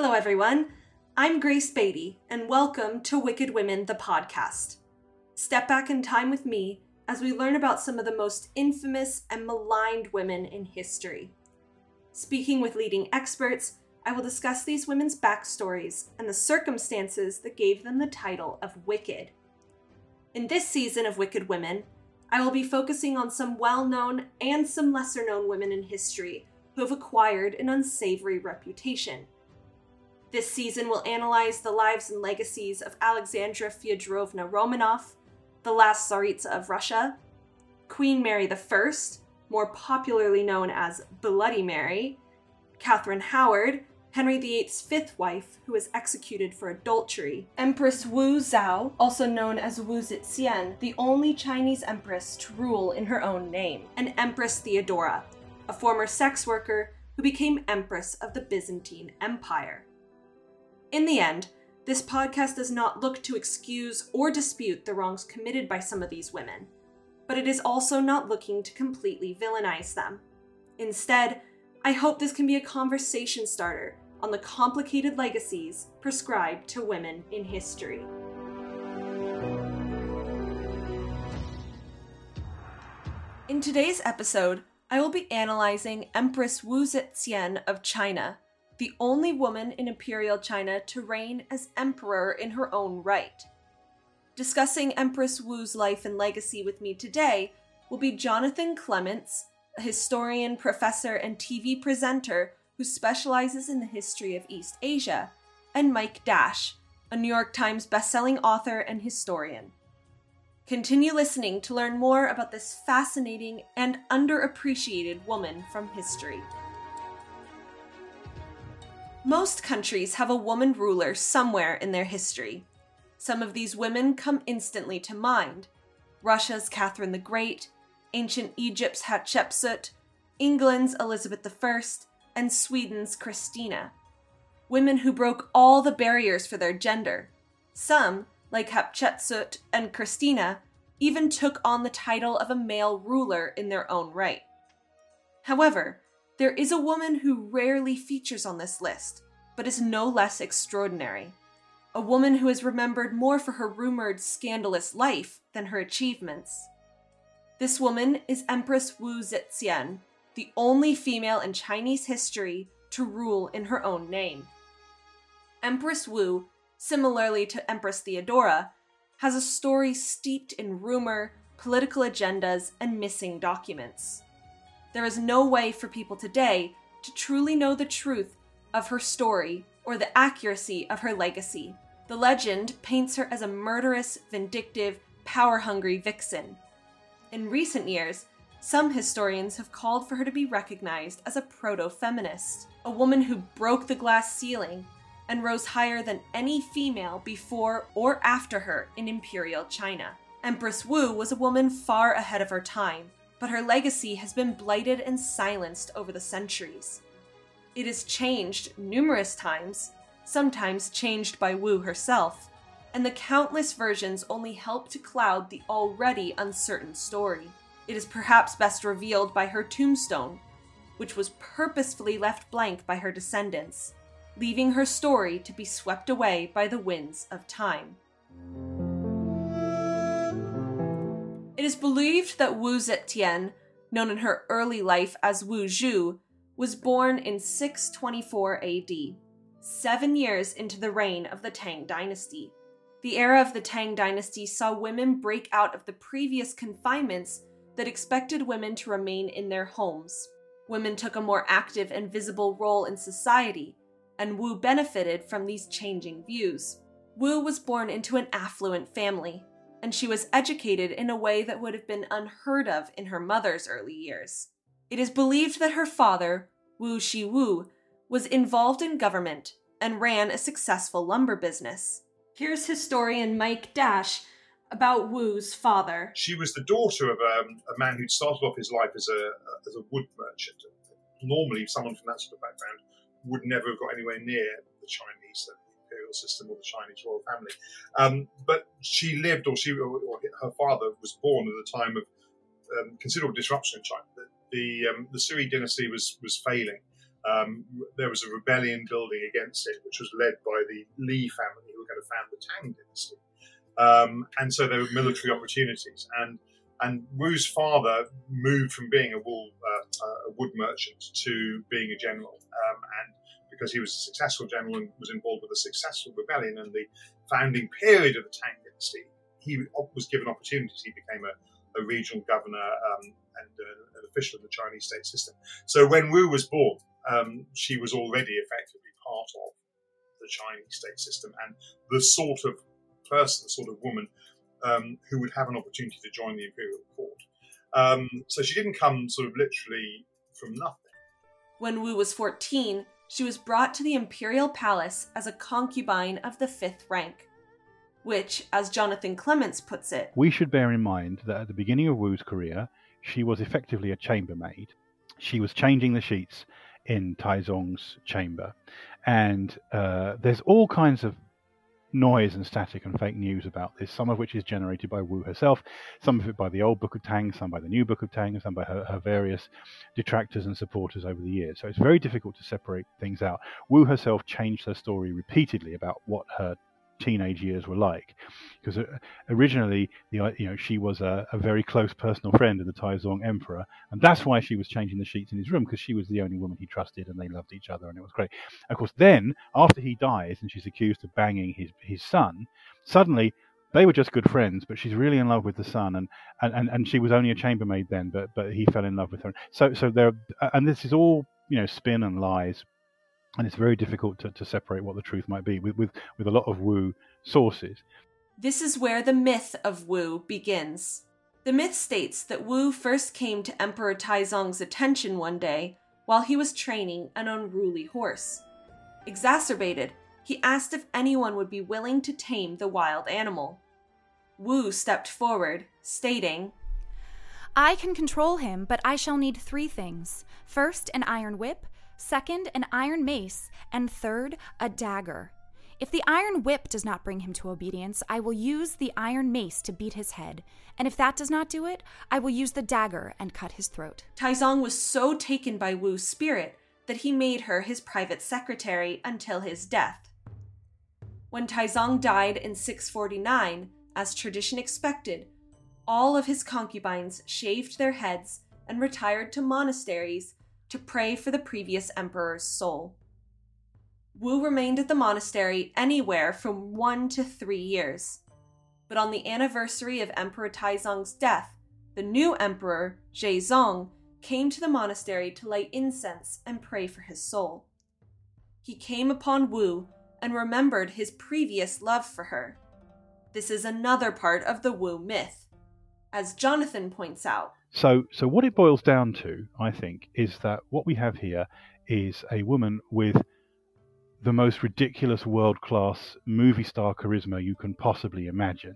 Hello, everyone. I'm Grace Beatty, and welcome to Wicked Women, the podcast. Step back in time with me as we learn about some of the most infamous and maligned women in history. Speaking with leading experts, I will discuss these women's backstories and the circumstances that gave them the title of Wicked. In this season of Wicked Women, I will be focusing on some well known and some lesser known women in history who have acquired an unsavory reputation. This season will analyze the lives and legacies of Alexandra Fyodorovna Romanov, the last Tsaritsa of Russia, Queen Mary I, more popularly known as Bloody Mary, Catherine Howard, Henry VIII's fifth wife, who was executed for adultery, Empress Wu Zhao, also known as Wu Zetian, the only Chinese empress to rule in her own name, and Empress Theodora, a former sex worker who became Empress of the Byzantine Empire. In the end, this podcast does not look to excuse or dispute the wrongs committed by some of these women, but it is also not looking to completely villainize them. Instead, I hope this can be a conversation starter on the complicated legacies prescribed to women in history. In today's episode, I will be analyzing Empress Wu Zetian of China, the only woman in Imperial China to reign as emperor in her own right. Discussing Empress Wu's life and legacy with me today will be Jonathan Clements, a historian, professor, and TV presenter who specializes in the history of East Asia, and Mike Dash, a New York Times bestselling author and historian. Continue listening to learn more about this fascinating and underappreciated woman from history. Most countries have a woman ruler somewhere in their history. Some of these women come instantly to mind Russia's Catherine the Great, ancient Egypt's Hatshepsut, England's Elizabeth I, and Sweden's Christina. Women who broke all the barriers for their gender. Some, like Hatshepsut and Christina, even took on the title of a male ruler in their own right. However, there is a woman who rarely features on this list, but is no less extraordinary. A woman who is remembered more for her rumored scandalous life than her achievements. This woman is Empress Wu Zetian, the only female in Chinese history to rule in her own name. Empress Wu, similarly to Empress Theodora, has a story steeped in rumor, political agendas, and missing documents. There is no way for people today to truly know the truth of her story or the accuracy of her legacy. The legend paints her as a murderous, vindictive, power hungry vixen in recent years, some historians have called for her to be recognized as a proto feminist, a woman who broke the glass ceiling and rose higher than any female before or after her in imperial China. Empress Wu was a woman far ahead of her time, but her legacy has been blighted and silenced over the centuries. It has changed numerous times, sometimes changed by Wu herself, and the countless versions only help to cloud the already uncertain story. It is perhaps best revealed by her tombstone, which was purposefully left blank by her descendants, leaving her story to be swept away by the winds of time. It is believed that Wu Zetian, known in her early life as Wu Zhao, was born in 624 AD, seven years into the reign of the Tang dynasty. The era of the Tang dynasty saw women break out of the previous confinements that expected women to remain in their homes. Women took a more active and visible role in society, and Wu benefited from these changing views. Wu was born into an affluent family, and she was educated in a way that would have been unheard of in her mother's early years. It is believed that her father, Wu Shihuo, was involved in government and ran a successful lumber business. Here's historian Mike Dash about Wu's father. She was the daughter of um, a man who'd started off his life as a, as a wood merchant. Normally, someone from that sort of background would never have got anywhere near the Chinese imperial system or the Chinese royal family. Um, but she lived, or she, or her father was born at a time of um, considerable disruption in China. The the, um, the Sui dynasty was was failing, um, there was a rebellion building against it, which was led by the Li family, who were going to found the Tang dynasty. Um, and so there were military opportunities. And and Wu's father moved from being a wool uh, a wood merchant to being a general, um, and because he was a successful general and was involved with a successful rebellion and the founding period of the Tang dynasty, he was given opportunities. He became a, a regional governor um, and uh, an official in the Chinese state system. So when Wu was born, um, she was already effectively part of the Chinese state system and the sort of person, the sort of woman um, who would have an opportunity to join the imperial court. Um, so she didn't come sort of literally from nothing. When Wu was 14, she was brought to the imperial palace as a concubine of the fifth rank, which, as Jonathan Clements puts it, we should bear in mind that at the beginning of Wu's career, she was effectively a chambermaid. She was changing the sheets in Taizong's chamber. And uh, there's all kinds of noise and static and fake news about this, some of which is generated by Wu herself, some of it by the old Book of Tang, some by the new Book of Tang, some by her, her various detractors and supporters over the years. So it's very difficult to separate things out. Wu herself changed her story repeatedly about what her teenage years were like. Because uh, originally, the uh, you know she was a, a, very close personal friend of the Taizong emperor, and that's why she was changing the sheets in his room because she was the only woman he trusted, and they loved each other, and it was great. Of course, then after he dies, and she's accused of banging his his son, suddenly. They were just good friends, but she's really in love with the son, and, and, and she was only a chambermaid then, but but he fell in love with her. So so there, and this is all you know spin and lies and it's very difficult to, to separate what the truth might be with, with, with a lot of Wu sources. This is where the myth of Wu begins. The myth states that Wu first came to Emperor Taizong's attention one day while he was training an unruly horse. Exacerbated, he asked if anyone would be willing to tame the wild animal. Wu stepped forward, stating, I can control him, but I shall need three things. First, an iron whip, second, an iron mace, and third, a dagger. If the iron whip does not bring him to obedience, I will use the iron mace to beat his head, and if that does not do it, I will use the dagger and cut his throat. Taizong was so taken by Wu's spirit that he made her his private secretary until his death. When Taizong died in 649, as tradition expected, all of his concubines shaved their heads and retired to monasteries to pray for the previous emperor's soul. Wu remained at the monastery anywhere from one to three years. But on the anniversary of Emperor Taizong's death, the new emperor, Zong, came to the monastery to light incense and pray for his soul. He came upon Wu and remembered his previous love for her. This is another part of the Wu myth. As Jonathan points out, so, so what it boils down to, I think, is that what we have here is a woman with the most ridiculous world class movie star charisma you can possibly imagine.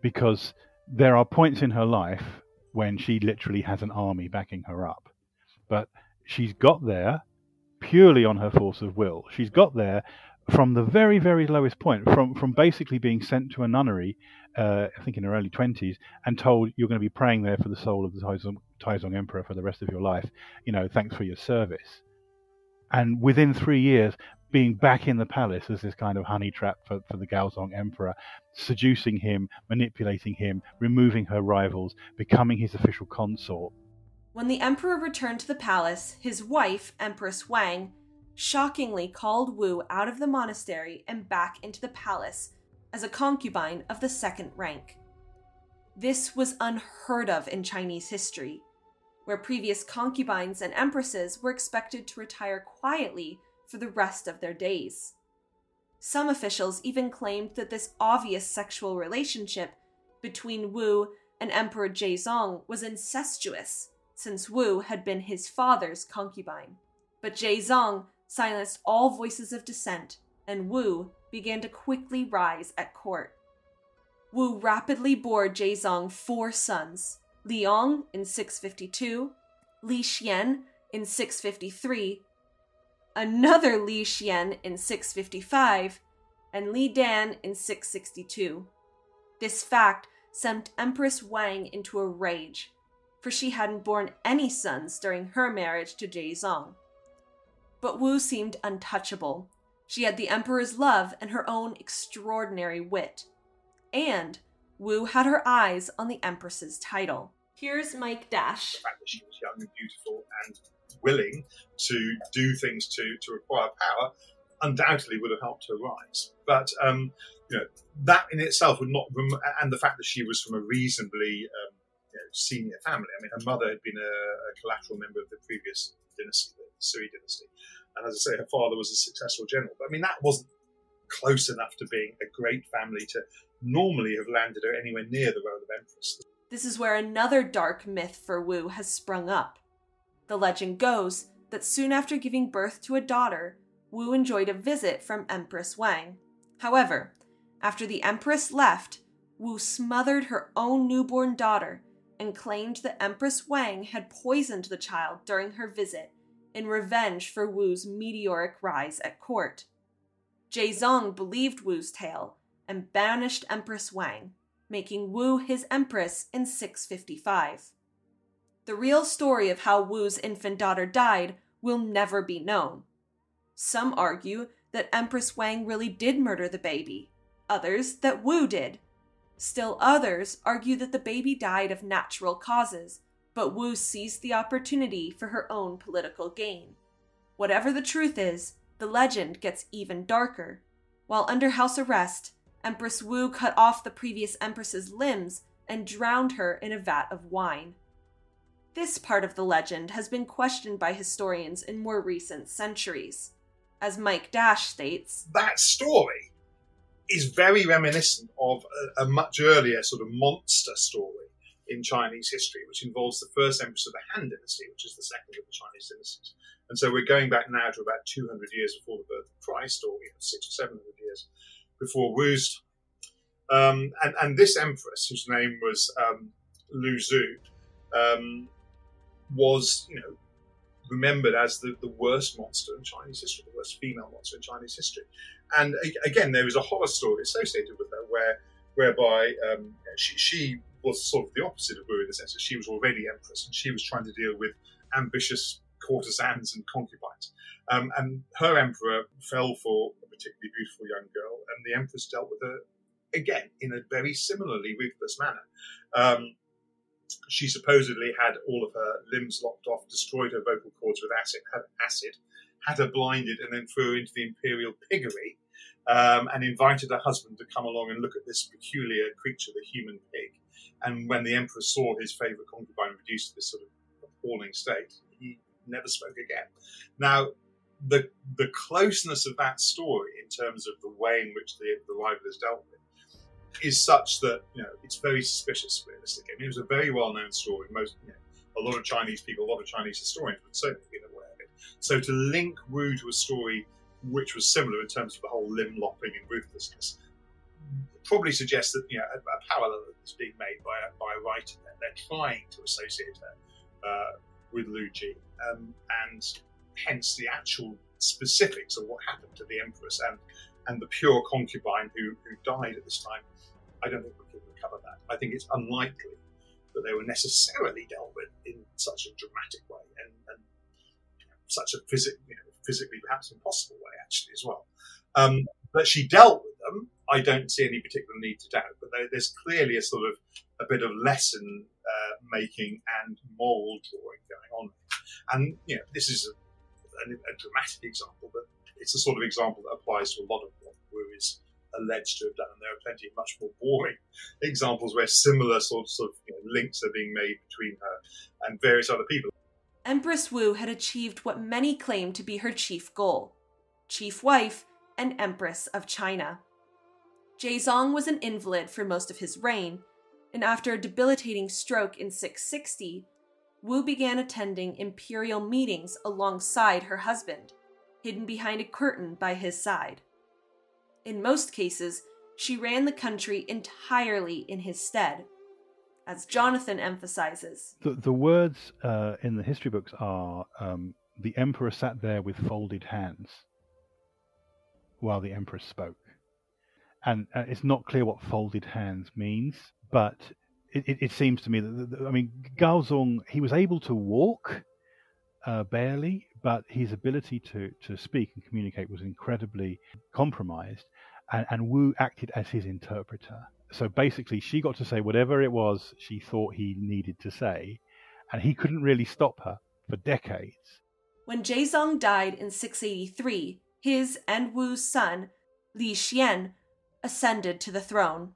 Because there are points in her life when she literally has an army backing her up. But she's got there purely on her force of will. She's got there from the very, very lowest point, from, from basically being sent to a nunnery uh, I think in her early 20s, and told you're going to be praying there for the soul of the Taizong, Taizong Emperor for the rest of your life. You know, thanks for your service. And within three years, being back in the palace as this kind of honey trap for, for the Gaozong Emperor, seducing him, manipulating him, removing her rivals, becoming his official consort. When the Emperor returned to the palace, his wife, Empress Wang, shockingly called Wu out of the monastery and back into the palace as a concubine of the second rank. This was unheard of in Chinese history, where previous concubines and empresses were expected to retire quietly for the rest of their days. Some officials even claimed that this obvious sexual relationship between Wu and Emperor Zong was incestuous, since Wu had been his father's concubine. But Zong silenced all voices of dissent, and Wu began to quickly rise at court. Wu rapidly bore Zong four sons Liang in 652, Li Xian in 653, another Li Xian in 655, and Li Dan in 662. This fact sent Empress Wang into a rage, for she hadn't borne any sons during her marriage to Zong. But Wu seemed untouchable. She had the Emperor's love and her own extraordinary wit. And Wu had her eyes on the Empress's title. Here's Mike Dash. The fact that she was young and beautiful and willing to do things to, to acquire power undoubtedly would have helped her rise. But um, you know that in itself would not, rem- and the fact that she was from a reasonably know, senior family. I mean, her mother had been a, a, collateral member of the previous dynasty, the Sui dynasty, and as I say, her father was a successful general. But I mean, that wasn't close enough to being a great family to normally have landed her anywhere near the role of empress. This is where another dark myth for Wu has sprung up. The legend goes that soon after giving birth to a daughter, Wu enjoyed a visit from Empress Wang. However, after the Empress left, Wu smothered her own newborn daughter and claimed that Empress Wang had poisoned the child during her visit in revenge for Wu's meteoric rise at court. Zong believed Wu's tale and banished Empress Wang, making Wu his empress in 655. The real story of how Wu's infant daughter died will never be known. Some argue that Empress Wang really did murder the baby, others that Wu did. Still others argue that the baby died of natural causes, but Wu seized the opportunity for her own political gain. Whatever the truth is, the legend gets even darker. While under house arrest, Empress Wu cut off the previous empress's limbs and drowned her in a vat of wine. This part of the legend has been questioned by historians in more recent centuries. As Mike Dash states, that story is very reminiscent of a, a much earlier sort of monster story in Chinese history, which involves the first empress of the Han Dynasty, which is the second of the Chinese dynasties. And so we're going back now to about 200 years before the birth of Christ, or you know, six or 700 years before Wu's. Um, and, and, this empress, whose name was um, Lu Xun, um, was, you know, remembered as the, the worst monster in Chinese history, the worst female monster in Chinese history. And again, there is a horror story associated with her where whereby um, she, she, was sort of the opposite of Wu in the sense that she was already empress and she was trying to deal with ambitious courtesans and concubines. Um, and her emperor fell for a particularly beautiful young girl, and the empress dealt with her again in a very similarly ruthless manner. Um, she supposedly had all of her limbs locked off, destroyed her vocal cords with acid, had acid, had her blinded, and then threw her into the imperial piggery, um, and invited her husband to come along and look at this peculiar creature, the human pig. And when the emperor saw his favourite concubine reduced to this sort of appalling state, he never spoke again. Now, the the closeness of that story in terms of the way in which the, the rival is dealt with is such that you know it's very suspicious. Realistically, I mean, it was a very well known story. Most, you know, a lot of Chinese people, a lot of Chinese historians would certainly be aware of it. So to link Wu to a story which was similar in terms of the whole limb lopping and ruthlessness probably suggests that you know a, a parallel is being made by a, by a writer. There. They're trying to associate her uh, with Lu Zhi, um, and hence the actual specifics of what happened to the empress and and the pure concubine who, who died at this time I don't think we can recover that. I think it's unlikely that they were necessarily dealt with in such a dramatic way and, and such a physic, you know, physically perhaps impossible way, actually, as well. Um, but she dealt with them. I don't see any particular need to doubt, but there, there's clearly a sort of a bit of lesson uh, making and moral drawing going on. And you know, this is a, a, a, dramatic example, but it's the sort of example that applies to a lot of what is alleged to have done. And there are plenty of much more boring examples where similar sorts of you know, links are being made between her and various other people. Empress Wu had achieved what many claimed to be her chief goal chief wife and Empress of China. Zong was an invalid for most of his reign, and after a debilitating stroke in 660, Wu began attending imperial meetings alongside her husband, hidden behind a curtain by his side. In most cases, she ran the country entirely in his stead, as Jonathan emphasizes. The, the words uh, in the history books are um, the emperor sat there with folded hands while the empress spoke. And uh, it's not clear what folded hands means, but it, it, it seems to me that, I mean, Gaozong, he was able to walk uh, barely, but his ability to, to speak and communicate was incredibly compromised, and, and Wu acted as his interpreter. So basically, she got to say whatever it was she thought he needed to say, and he couldn't really stop her for decades. When Gaozong died in 683, his and Wu's son, Li Xian, ascended to the throne.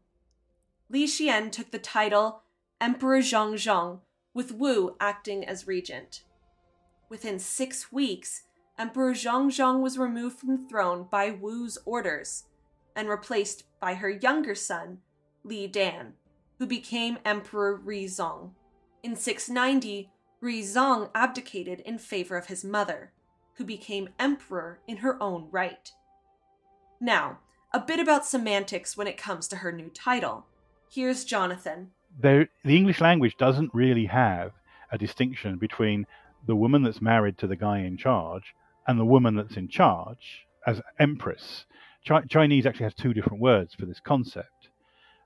Li Xian took the title Emperor Zhongzong, with Wu acting as regent. Within six weeks, Emperor Zhongzong was removed from the throne by Wu's orders and replaced by her younger son, Li Dan, who became Emperor Ruizong. In 690, Ruizong abdicated in favor of his mother, who became emperor in her own right. Now, a bit about semantics when it comes to her new title. Here's Jonathan. There, the English language doesn't really have a distinction between the woman that's married to the guy in charge and the woman that's in charge as empress. Ch- Chinese actually has two different words for this concept.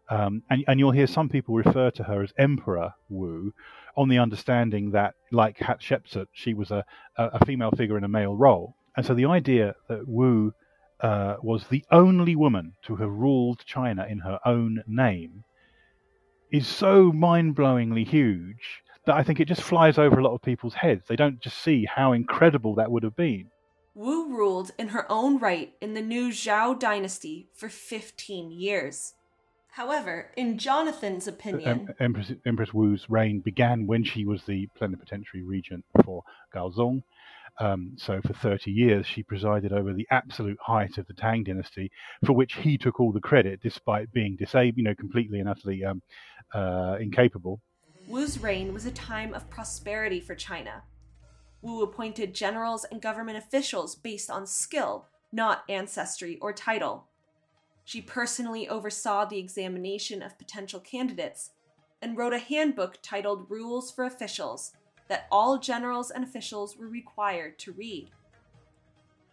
Um, and, and, you'll hear some people refer to her as Emperor Wu, on the understanding that, like Hatshepsut, she was a, a female figure in a male role. And so the idea that Wu uh, was the only woman to have ruled China in her own name is so mind blowingly huge that I think it just flies over a lot of people's heads. They don't just see how incredible that would have been. Wu ruled in her own right in the new Zhou dynasty for 15 years. However, in Jonathan's opinion, Empress, Empress Wu's reign began when she was the plenipotentiary regent for Gaozong. Um, so for 30 years, she presided over the absolute height of the Tang dynasty, for which he took all the credit, despite being disabled, you know, completely and utterly um, uh, incapable. Wu's reign was a time of prosperity for China. Wu appointed generals and government officials based on skill, not ancestry or title. She personally oversaw the examination of potential candidates and wrote a handbook titled Rules for Officials that all generals and officials were required to read.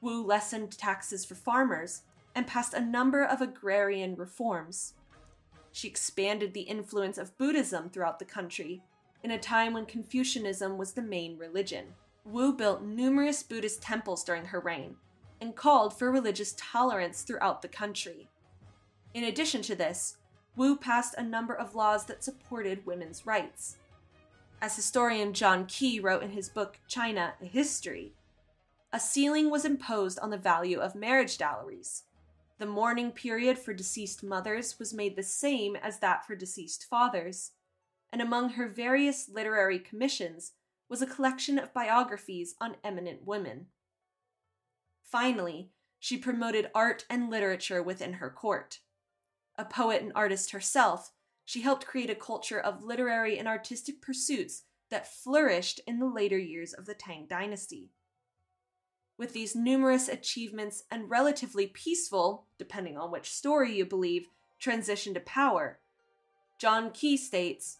Wu lessened taxes for farmers and passed a number of agrarian reforms. She expanded the influence of Buddhism throughout the country in a time when Confucianism was the main religion. Wu built numerous Buddhist temples during her reign and called for religious tolerance throughout the country. In addition to this, Wu passed a number of laws that supported women's rights. As historian John Keay wrote in his book China, a History, a ceiling was imposed on the value of marriage dowries. The mourning period for deceased mothers was made the same as that for deceased fathers, and among her various literary commissions was a collection of biographies on eminent women. Finally, she promoted art and literature within her court. A poet and artist herself, she helped create a culture of literary and artistic pursuits that flourished in the later years of the Tang dynasty. With these numerous achievements and relatively peaceful, depending on which story you believe, transition to power, John Keay states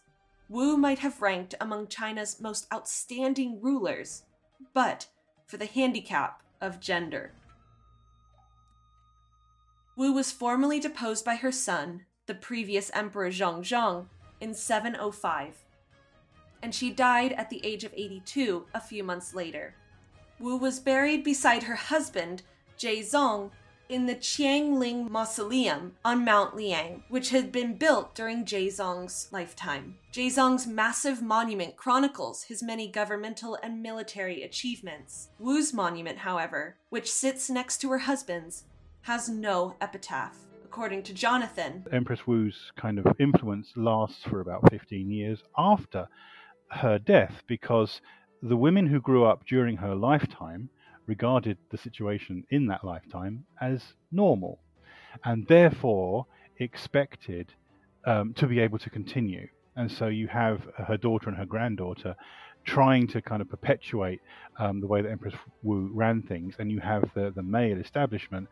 Wu might have ranked among China's most outstanding rulers, but for the handicap of gender. Wu was formally deposed by her son, the previous Emperor Zhongzong, in 705, and she died at the age of 82 a few months later. Wu was buried beside her husband, Gaozong, in the Qianling Mausoleum on Mount Liang, which had been built during Gaozong's lifetime. Gaozong's massive monument chronicles his many governmental and military achievements. Wu's monument, however, which sits next to her husband's, has no epitaph. According to Jonathan, Empress Wu's kind of influence lasts for about 15 years after her death because the women who grew up during her lifetime regarded the situation in that lifetime as normal and therefore expected um, to be able to continue. And so you have her daughter and her granddaughter trying to kind of perpetuate um, the way that Empress Wu ran things, and you have the, the male establishment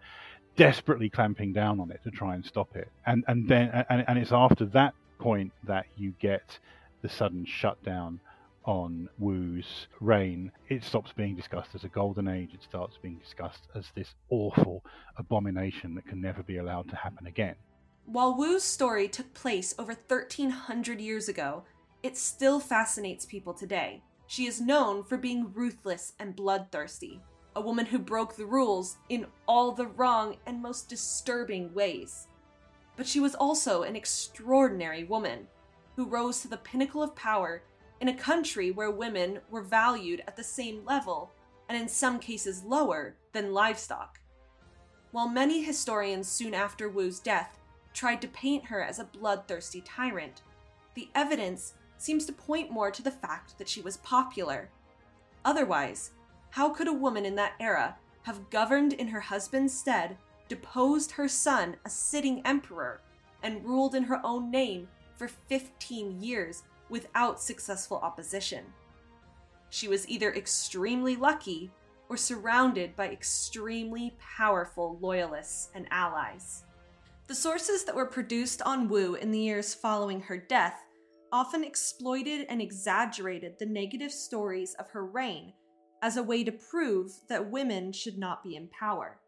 desperately clamping down on it to try and stop it. And and then and, and it's after that point that you get the sudden shutdown on Wu's reign. It stops being discussed as a golden age. It starts being discussed as this awful abomination that can never be allowed to happen again. While Wu's story took place over 1300 years ago, it still fascinates people today. she is known for being ruthless and bloodthirsty, a woman who broke the rules in all the wrong and most disturbing ways. But she was also an extraordinary woman who rose to the pinnacle of power in a country where women were valued at the same level, and in some cases lower, than livestock. While many historians soon after Wu's death tried to paint her as a bloodthirsty tyrant, the evidence seems to point more to the fact that she was popular. Otherwise, how could a woman in that era have governed in her husband's stead, deposed her son, a sitting emperor, and ruled in her own name for 15 years without successful opposition? She was either extremely lucky or surrounded by extremely powerful loyalists and allies. The sources that were produced on Wu in the years following her death often exploited and exaggerated the negative stories of her reign as a way to prove that women should not be in power.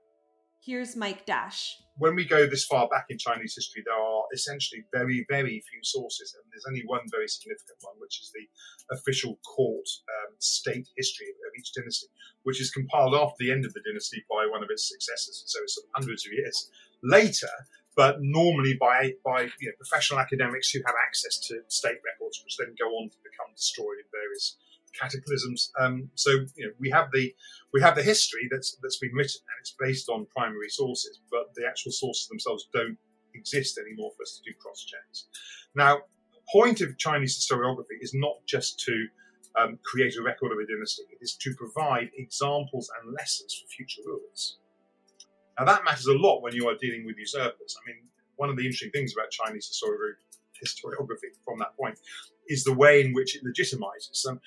Here's Mike Dash. When we go this far back in Chinese history, there are essentially very, very few sources, and there's only one very significant one, which is the official court um, state history of each dynasty, which is compiled after the end of the dynasty by one of its successors. So it's hundreds of years later, but normally by by you know, professional academics who have access to state records, which then go on to become destroyed in various cataclysms. Um, so you know, we have the we have the history that's that's been written and it's based on primary sources, but the actual sources themselves don't exist anymore for us to do cross checks. Now, the point of Chinese historiography is not just to um, create a record of a dynasty; it is to provide examples and lessons for future rulers. Now, that matters a lot when you are dealing with usurpers. I mean, one of the interesting things about Chinese historiography from that point is the way in which it legitimizes. Some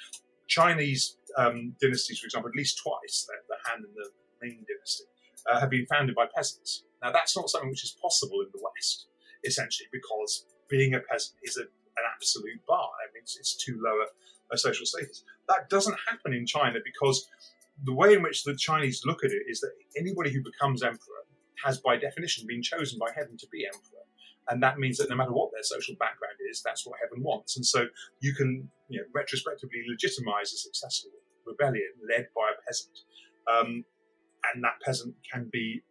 Chinese um, dynasties, for example, at least twice, the, the Han and the Ming dynasty, uh, have been founded by peasants. Now, that's not something which is possible in the West, essentially, because being a peasant is a, an absolute bar. I mean, it's, it's too low a, a social status. That doesn't happen in China because the way in which the Chinese look at it is that anybody who becomes emperor has, by definition, been chosen by heaven to be emperor. And that means that no matter what their social background is, that's what heaven wants. And so you can you know, retrospectively legitimize a successful rebellion led by a peasant. Um, and that peasant can be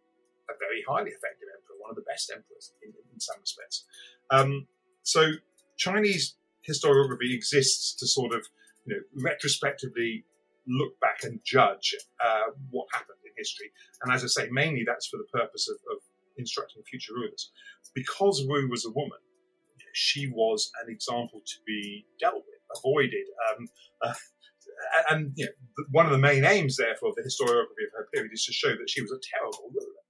a very highly effective emperor, one of the best emperors in, in some respects. Um, so Chinese historiography exists to sort of you know, retrospectively look back and judge uh, what happened in history. And as I say, mainly that's for the purpose of, of instructing future rulers. Because Wu was a woman, she was an example to be dealt with, avoided. Um, uh, and you know, one of the main aims, therefore, of the historiography of her period is to show that she was a terrible ruler.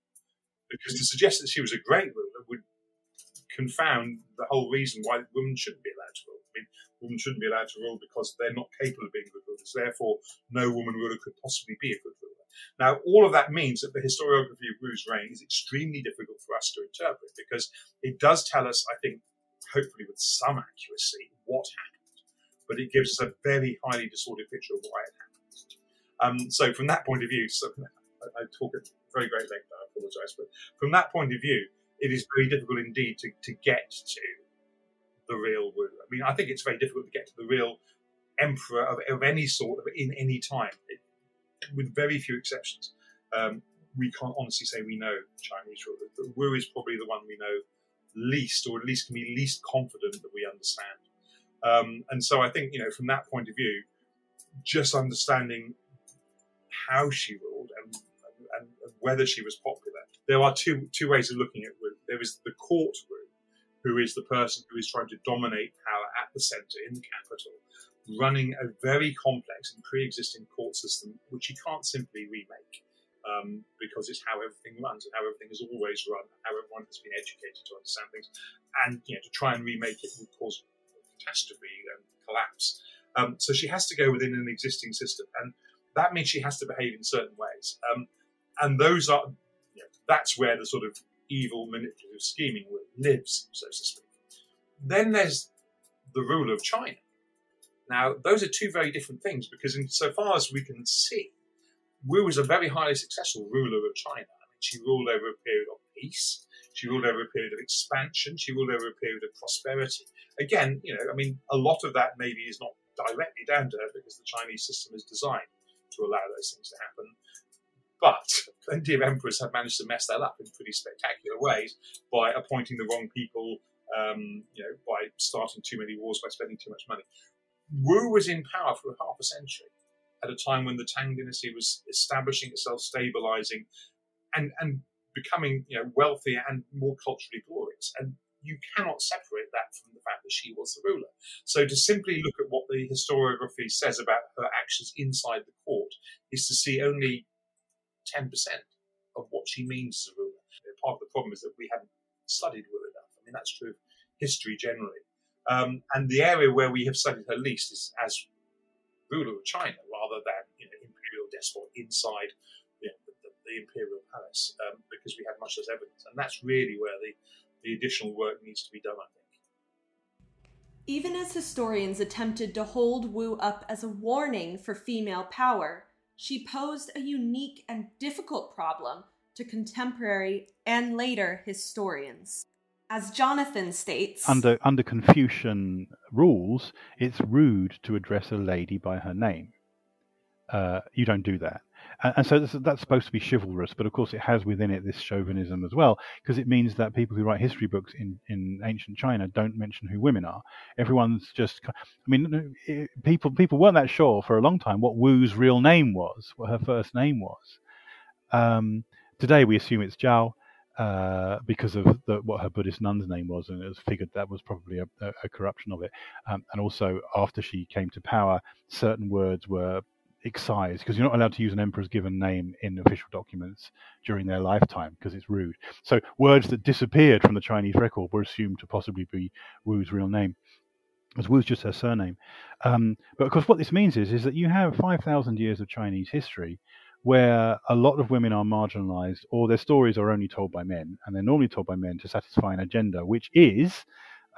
Because to suggest that she was a great ruler would confound the whole reason why women shouldn't be allowed to rule. I mean, women shouldn't be allowed to rule because they're not capable of being good rulers. Therefore, no woman ruler could possibly be a good ruler. Now, all of that means that the historiography of Wu's reign is extremely difficult for us to interpret because it does tell us, I think, hopefully with some accuracy, what happened, but it gives us a very highly disordered picture of why it happened. Um, so, from that point of view, so I, I talk at very great length, I apologise, but from that point of view, it is very difficult indeed to, to get to the real Wu. I mean, I think it's very difficult to get to the real emperor of, of any sort in any time, it, with very few exceptions. Um, we can't honestly say we know Chinese rulers, but Wu is probably the one we know least, or at least can be least confident that we understand. Um, and so I think, you know, from that point of view, just understanding how she ruled and, and, and whether she was popular, there are two two ways of looking at Wu. There is the court Wu, who is the person who is trying to dominate power at the center in the capital, running a very complex and pre-existing court system which you can't simply remake. Um, because it's how everything runs and how everything has always run, how everyone has been educated to understand things, and you know to try and remake it would cause catastrophe and collapse. Um, so she has to go within an existing system, and that means she has to behave in certain ways. Um, and those are that's where the sort of evil, manipulative, scheming lives, so to speak. Then there's the rule of China. Now, those are two very different things because, insofar as we can see, Wu was a very highly successful ruler of China. I mean, she ruled over a period of peace. She ruled over a period of expansion. She ruled over a period of prosperity. Again, you know, I mean, a lot of that maybe is not directly down to her because the Chinese system is designed to allow those things to happen. But plenty of emperors have managed to mess that up in pretty spectacular ways by appointing the wrong people, um, you know, by starting too many wars, by spending too much money. Wu was in power for half a century at a time when the Tang dynasty was establishing itself, stabilizing, and, and becoming you know, wealthier and more culturally glorious. And you cannot separate that from the fact that she was the ruler. So to simply look at what the historiography says about her actions inside the court is to see only 10% of what she means as a ruler. Part of the problem is that we haven't studied Wu enough. I mean, that's true of history generally. Um, and the area where we have studied her least is as ruler of China, rather than you know, imperial despot inside you know, the, the, the, imperial palace, um, because we have much less evidence. And that's really where the, the additional work needs to be done, I think. Even as historians attempted to hold Wu up as a warning for female power, she posed a unique and difficult problem to contemporary and later historians. As Jonathan states, under under Confucian rules, it's rude to address a lady by her name. Uh, you don't do that. And, so that's supposed to be chivalrous, but of course it has within it this chauvinism as well, because it means that people who write history books in, in ancient China don't mention who women are. Everyone's just, I mean, it, people people weren't that sure for a long time what Wu's real name was, what her first name was. Um, today we assume it's Zhao. Uh, because of the, what her Buddhist nun's name was, and it was figured that was probably a, a corruption of it. Um, and also, after she came to power, certain words were excised because you're not allowed to use an emperor's given name in official documents during their lifetime because it's rude. So words that disappeared from the Chinese record were assumed to possibly be Wu's real name. As Wu's just her surname. Um, but of course, what this means is, is that you have 5,000 years of Chinese history where a lot of women are marginalized or their stories are only told by men, and they're normally told by men to satisfy an agenda, which is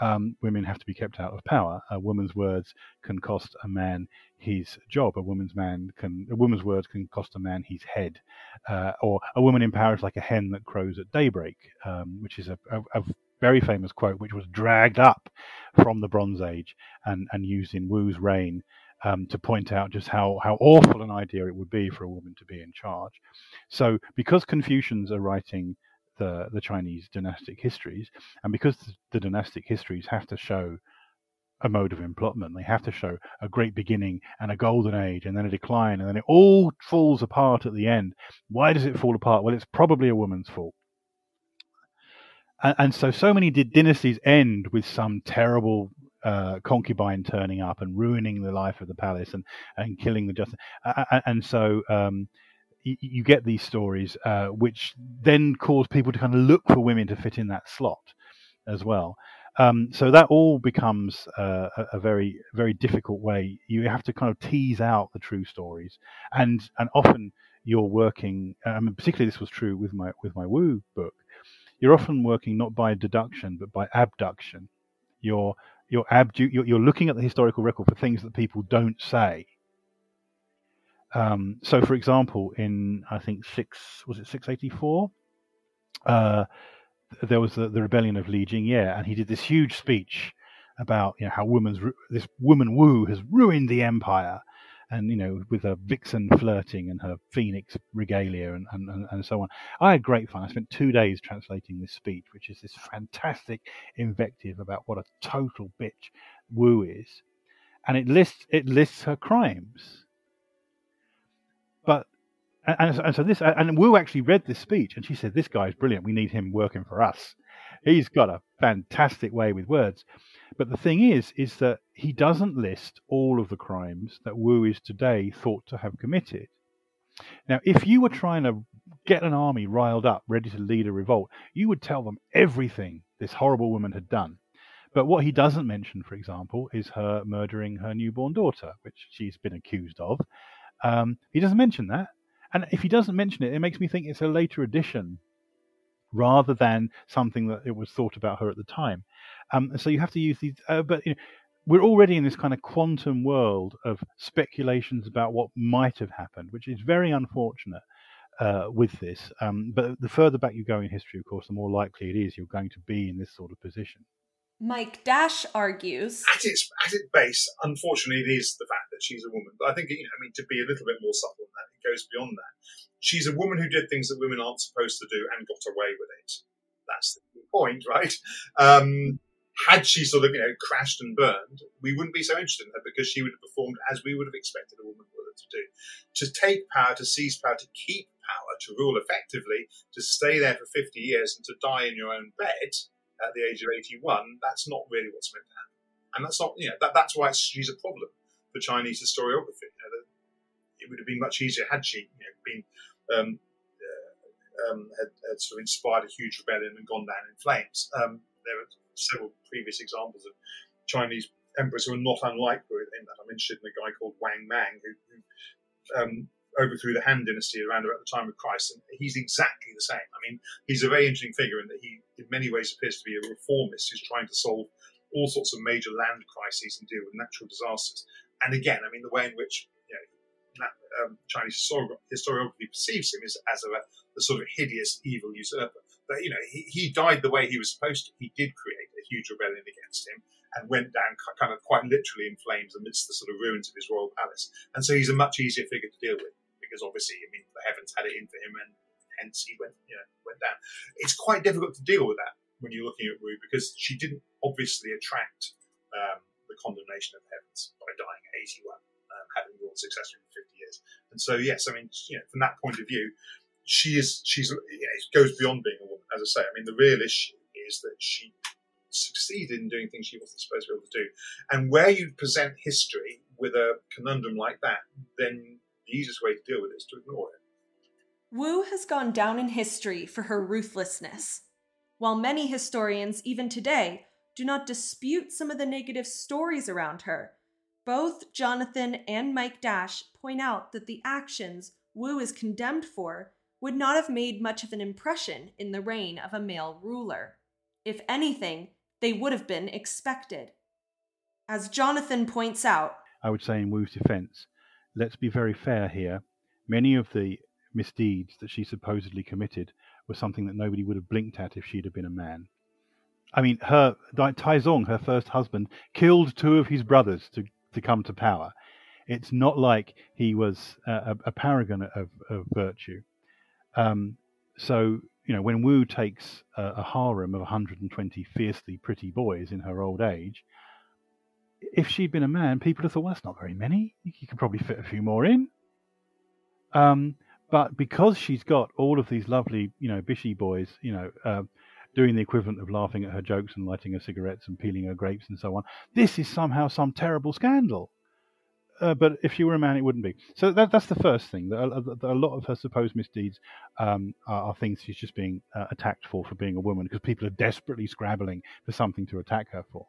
um, women have to be kept out of power. A woman's words can cost a man his job. A woman's man can a woman's words can cost a man his head. Uh, or a woman in power is like a hen that crows at daybreak, um, which is a, a, a, very famous quote, which was dragged up from the Bronze Age and, and used in Wu's reign. Um, to point out just how, how awful an idea it would be for a woman to be in charge. So, because Confucians are writing the, the Chinese dynastic histories, and because the dynastic histories have to show a mode of emplotment, they have to show a great beginning and a golden age, and then a decline, and then it all falls apart at the end. Why does it fall apart? Well, it's probably a woman's fault. And, and so, so many dynasties end with some terrible uh, concubine turning up and ruining the life of the palace and, and killing the justice. And, and so, um, you, get these stories uh, which then cause people to kind of look for women to fit in that slot as well. Um, so that all becomes uh, a, very very difficult way. You have to kind of tease out the true stories, and and often you're working. I mean, particularly this was true with my with my Wu book. You're often working not by deduction but by abduction. You're you're, abdu- you're, you're looking at the historical record for things that people don't say, um, so, for example, in I think six was it six eighty four, uh, there was the, the, rebellion of Li Jingye, and he did this huge speech about you know how woman's this woman Wu has ruined the empire, and you know with her vixen flirting and her phoenix regalia and, and, and so on. I had great fun. I spent two days translating this speech, which is this fantastic invective about what a total bitch Wu is, and it lists it lists her crimes but and, and so this and Wu actually read this speech and she said, "This guy is brilliant. We need him working for us. He's got a fantastic way with words." But the thing is, is that he doesn't list all of the crimes that Wu is today thought to have committed. Now, if you were trying to get an army riled up, ready to lead a revolt, you would tell them everything this horrible woman had done. But what he doesn't mention, for example, is her murdering her newborn daughter, which she's been accused of, um, he doesn't mention that. And if he doesn't mention it, it makes me think it's a later addition rather than something that it was thought about her at the time. Um, so you have to use these. Uh, but you know, we're already in this kind of quantum world of speculations about what might have happened, which is very unfortunate. Uh, with this, um, but the further back you go in history, of course, the more likely it is you're going to be in this sort of position. Mike Dash argues at its at its base, unfortunately, it is the fact that she's a woman. But I think you know, I mean, to be a little bit more subtle than that, it goes beyond that. She's a woman who did things that women aren't supposed to do and got away with it. That's the point, right? Um, had she sort of you know crashed and burned, we wouldn't be so interested in her because she would have performed as we would have expected a woman would to do. To take power, to seize power, to keep power, to rule effectively, to stay there for 50 years and to die in your own bed at the age of 81, that's not really what's meant to happen. And that's not, you know, that, that's why she's a problem for Chinese historiography. You know, it would have been much easier had she you know, been, um, uh, um, had, had, sort of inspired a huge rebellion and gone down in flames. Um, there are several previous examples of Chinese emperors who are not unlike her in that. I'm interested in a guy called Wang Mang who, who um, overthrew the Han Dynasty around about the time of Christ, and he's exactly the same. I mean, he's a very interesting figure in that he, in many ways, appears to be a reformist who's trying to solve all sorts of major land crises and deal with natural disasters. And again, I mean, the way in which you know, um, Chinese historiography perceives him is as a, a, sort of hideous, evil usurper. But you know, he, he died the way he was supposed to. He did create a huge rebellion against him and went down kind of quite literally in flames amidst the sort of ruins of his royal palace. And so he's a much easier figure to deal with because obviously, I mean, the heavens had it in for him, and hence he went, you know, went down. It's quite difficult to deal with that when you're looking at Wu because she didn't obviously attract um, condemnation of the heavens by dying at 81, um, having ruled successfully for 50 years. And so, yes, I mean, you know, from that point of view, she is she's you know, it goes beyond being a woman. As I say, I mean, the real issue is that she succeeded in doing things she wasn't supposed to be able to do. And where you present history with a conundrum like that, then the easiest way to deal with it is to ignore it. Wu has gone down in history for her ruthlessness. While many historians, even today, do not dispute some of the negative stories around her, both Jonathan and Mike Dash point out that the actions Wu is condemned for would not have made much of an impression in the reign of a male ruler. If anything, they would have been expected. As Jonathan points out, I would say in Wu's defense, let's be very fair here. Many of the misdeeds that she supposedly committed were something that nobody would have blinked at if she'd have been a man. I mean, her Taizong, her first husband, killed two of his brothers to, to come to power. It's not like he was a, a paragon of, of virtue. Um, so, you know, when Wu takes a, a harem of 120 fiercely pretty boys in her old age, if she'd been a man, people would have thought, well, that's not very many. You could probably fit a few more in. Um, but because she's got all of these lovely, you know, bishy boys, you know, uh, doing the equivalent of laughing at her jokes and lighting her cigarettes and peeling her grapes and so on, this is somehow some terrible scandal. Uh, but if she were a man, it wouldn't be. So that, that's the first thing. That a, that a lot of her supposed misdeeds um, are, are, things she's just being uh, attacked for for being a woman because people are desperately scrabbling for something to attack her for.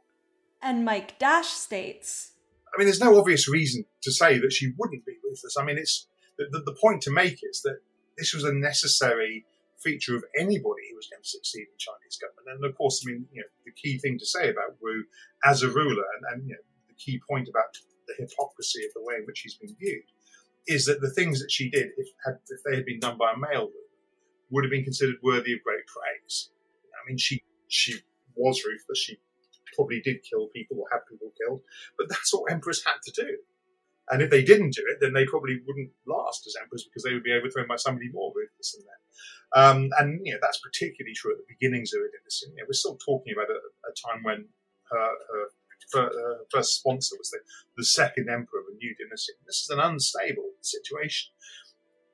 And Mike Dash states I mean, there's no obvious reason to say that she wouldn't be ruthless. I mean, it's the, the, the point to make is that this was a necessary feature of anybody who was going to succeed in Chinese government. And of course, I mean, you know, the key thing to say about Wu as a ruler, and, and you know, the key point about the hypocrisy of the way in which he's been viewed, is that the things that she did, if, had, if they had been done by a male ruler, would have been considered worthy of great praise. I mean, she she was ruthless. She probably did kill people or have people killed, but that's what emperors had to do. And if they didn't do it, then they probably wouldn't last as emperors because they would be overthrown by somebody more ruthless than them. Um, and you know that's particularly true at the beginnings of dynasty. You know, we're still talking about a, a time when her, her, her, first sponsor was the, the second emperor of a new dynasty. This is an unstable situation.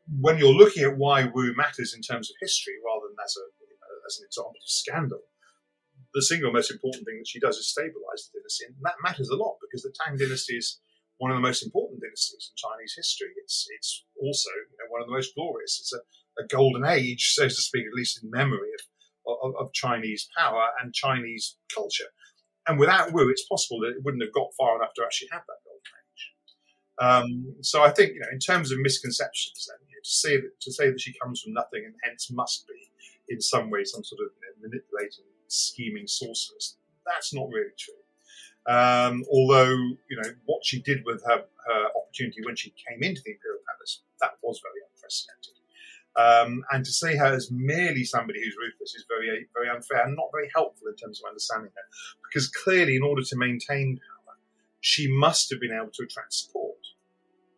When you're looking at why Wu matters in terms of history rather than as a you know, as an example of scandal, the single most important thing that she does is stabilize the dynasty. And that matters a lot because the Tang dynasty is one of the most important dynasties in Chinese history. It's it's also you know, one of the most glorious. It's a, a, golden age, so to speak, at least in memory of, of, of, Chinese power and Chinese culture. And without Wu, it's possible that it wouldn't have got far enough to actually have that golden age. Um, so I think, you know, in terms of misconceptions, then you know, to say that to say that she comes from nothing and hence must be in some way some sort of you know, manipulating scheming sorceress. That's not really true. Um, although, you know, what she did with her, her opportunity when she came into the Imperial Palace, that was very unprecedented. Um, and to see her as merely somebody who's ruthless is very, very unfair and not very helpful in terms of understanding her. Because clearly, in order to maintain power, she must have been able to attract support.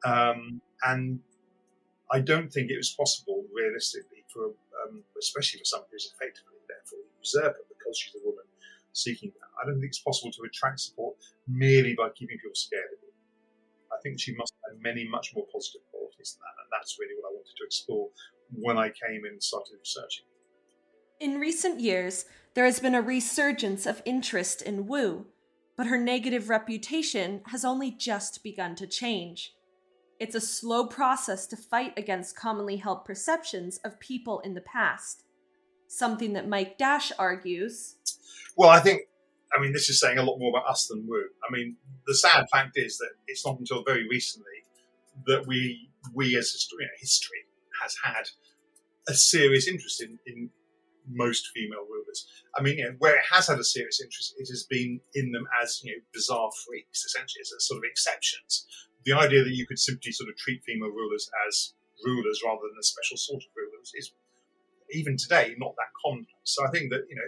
Um, and I don't think it was possible, realistically, for um, especially for someone who's effectively therefore a usurper because she's a woman seeking that. I don't think it's possible to attract support merely by keeping people scared of you. I think she must have many, much more positive qualities than that, and that's really what I wanted to explore when I came and started researching. In recent years, there has been a resurgence of interest in Wu, but her negative reputation has only just begun to change. It's a slow process to fight against commonly held perceptions of people in the past. Something that Mike Dash argues. Well, I think, I mean, this is saying a lot more about us than Wu. I mean, the sad fact is that it's not until very recently that we, we as history, history has had a serious interest in, in most female rulers. I mean, you know, where it has had a serious interest, it has been in them as you know bizarre freaks, essentially as sort of exceptions. The idea that you could simply sort of treat female rulers as rulers rather than a special sort of rulers is even today not that complex. So I think that you know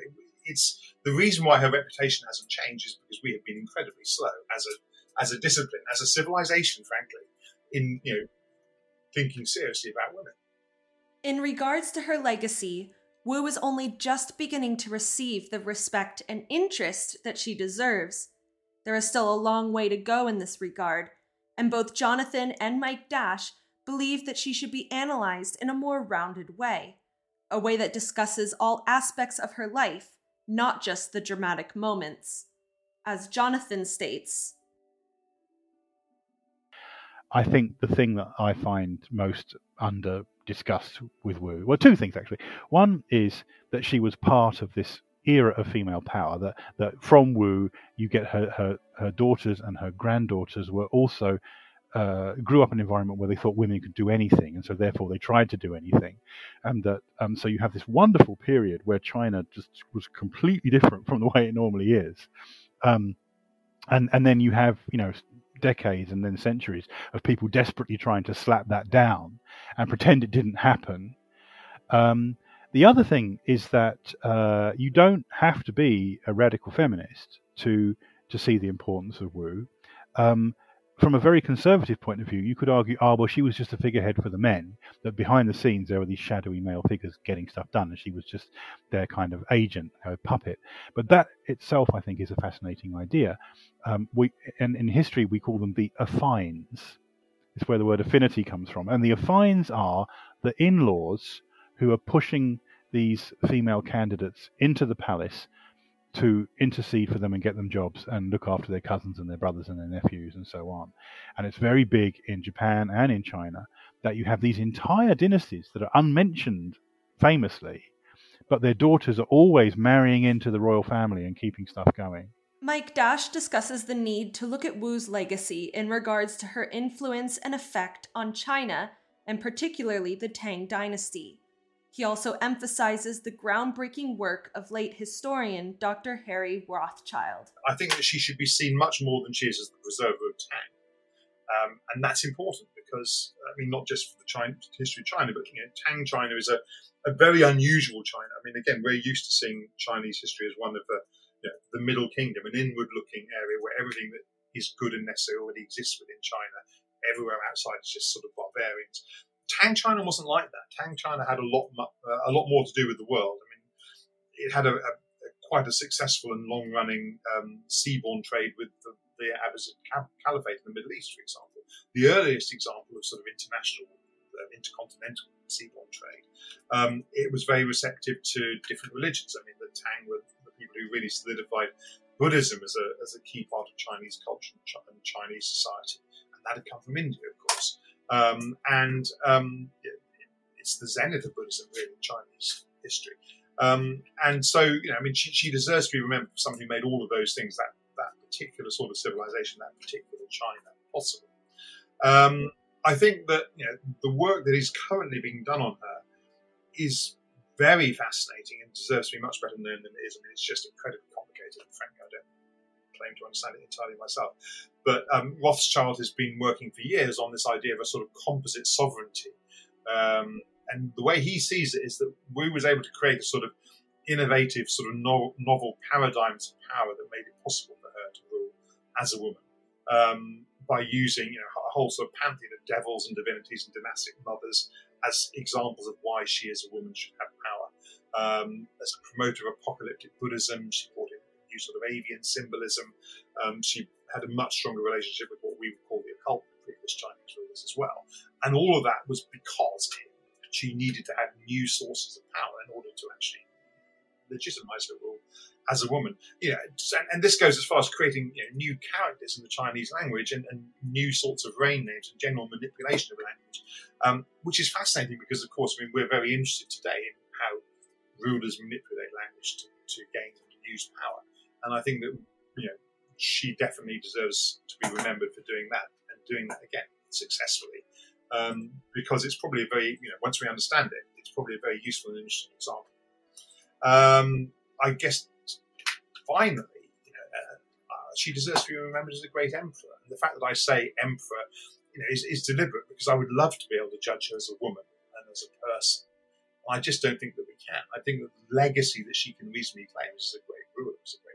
it's the reason why her reputation hasn't changed is because we have been incredibly slow as a as a discipline, as a civilization, frankly, in you know thinking seriously about women. In regards to her legacy, Wu is only just beginning to receive the respect and interest that she deserves. There is still a long way to go in this regard, and both Jonathan and Mike Dash believe that she should be analyzed in a more rounded way, a way that discusses all aspects of her life, not just the dramatic moments. As Jonathan states, I think the thing that I find most under discussed with Wu, well, two things actually. One is that she was part of this era of female power. That that from Wu, you get her her, her daughters and her granddaughters were also uh, grew up in an environment where they thought women could do anything, and so therefore they tried to do anything, and that um, so you have this wonderful period where China just was completely different from the way it normally is, um, and and then you have you know decades and then centuries of people desperately trying to slap that down and pretend it didn't happen. Um, the other thing is that uh, you don't have to be a radical feminist to to see the importance of Wu. Um, from a very conservative point of view, you could argue, ah, oh, well, she was just a figurehead for the men. That behind the scenes there were these shadowy male figures getting stuff done, and she was just their kind of agent, a puppet. But that itself, I think, is a fascinating idea. Um, we, and in history, we call them the affines. It's where the word affinity comes from, and the affines are the in-laws who are pushing these female candidates into the palace to intercede for them and get them jobs and look after their cousins and their brothers and their nephews and so on. And it's very big in Japan and in China that you have these entire dynasties that are unmentioned famously, but their daughters are always marrying into the royal family and keeping stuff going. Mike Dash discusses the need to look at Wu's legacy in regards to her influence and effect on China, and particularly the Tang dynasty. He also emphasizes the groundbreaking work of late historian Dr. Harry Rothschild. I think that she should be seen much more than she is as the preserver of Tang. Um, and that's important because, I mean, not just for the China, history of China, but you know, Tang China is a, a very unusual China. I mean, again, we're used to seeing Chinese history as one of the, you know, the Middle Kingdom, an inward looking area where everything that is good and necessary already exists within China. Everywhere outside is just sort of barbarians. Tang China wasn't like that. Tang China had a lot, uh, a lot more to do with the world. I mean, it had a, a, quite a successful and long-running um, seaborne trade with the, the Abbasid Caliphate in the Middle East, for example. The earliest example of sort of international, uh, intercontinental seaborne trade. Um, it was very receptive to different religions. I mean, the Tang were the people who really solidified Buddhism as a, as a key part of Chinese culture and Chinese society. And that had come from India, of course. Um, and um, it's the zenith of Buddhism, really, in Chinese history. Um, and so, you know, I mean, she, she, deserves to be remembered for somebody who made all of those things, that, that particular sort of civilization, that particular China possible. Um, I think that, you know, the work that is currently being done on her is very fascinating and deserves to be much better known than it is. I mean, it's just incredibly complicated. And frankly, I don't claim to understand it entirely myself. But um, Rothschild has been working for years on this idea of a sort of composite sovereignty. Um, and the way he sees it is that Wu was able to create a sort of innovative, sort of novel, novel paradigms of power that made it possible for her to rule as a woman um, by using you know, a whole sort of pantheon of devils and divinities and dynastic mothers as examples of why she as a woman should have power. Um, as a promoter of apocalyptic Buddhism, she brought in new sort of avian symbolism. Um, she had a much stronger relationship with what we would call the occult the previous Chinese rulers as well. And all of that was because she needed to have new sources of power in order to actually legitimize her rule as a woman. You know, and, and this goes as far as creating you know, new characters in the Chinese language and, and, new sorts of reign names and general manipulation of language, um, which is fascinating because, of course, I mean, we're very interested today in how rulers manipulate language to, to gain and use power. And I think that you know she definitely deserves to be remembered for doing that and doing that again successfully. Um, because it's probably a very, you know, once we understand it, it's probably a very useful and interesting example. Um, I guess finally, you know, uh, uh, she deserves to be remembered as a great emperor. And the fact that I say emperor, you know, is, is deliberate because I would love to be able to judge her as a woman and as a person. I just don't think that we can. I think that the legacy that she can reasonably claim is a great ruler, a great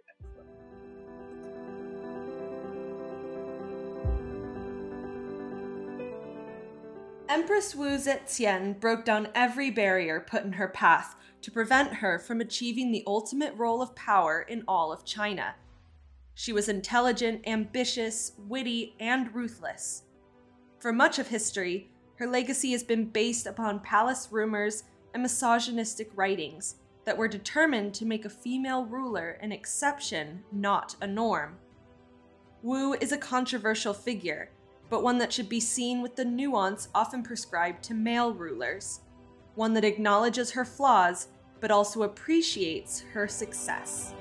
Empress Wu Zetian broke down every barrier put in her path to prevent her from achieving the ultimate role of power in all of China. She was intelligent, ambitious, witty, and ruthless. For much of history, her legacy has been based upon palace rumors and misogynistic writings that were determined to make a female ruler an exception, not a norm. Wu is a controversial figure but one that should be seen with the nuance often prescribed to male rulers, one that acknowledges her flaws but also appreciates her success.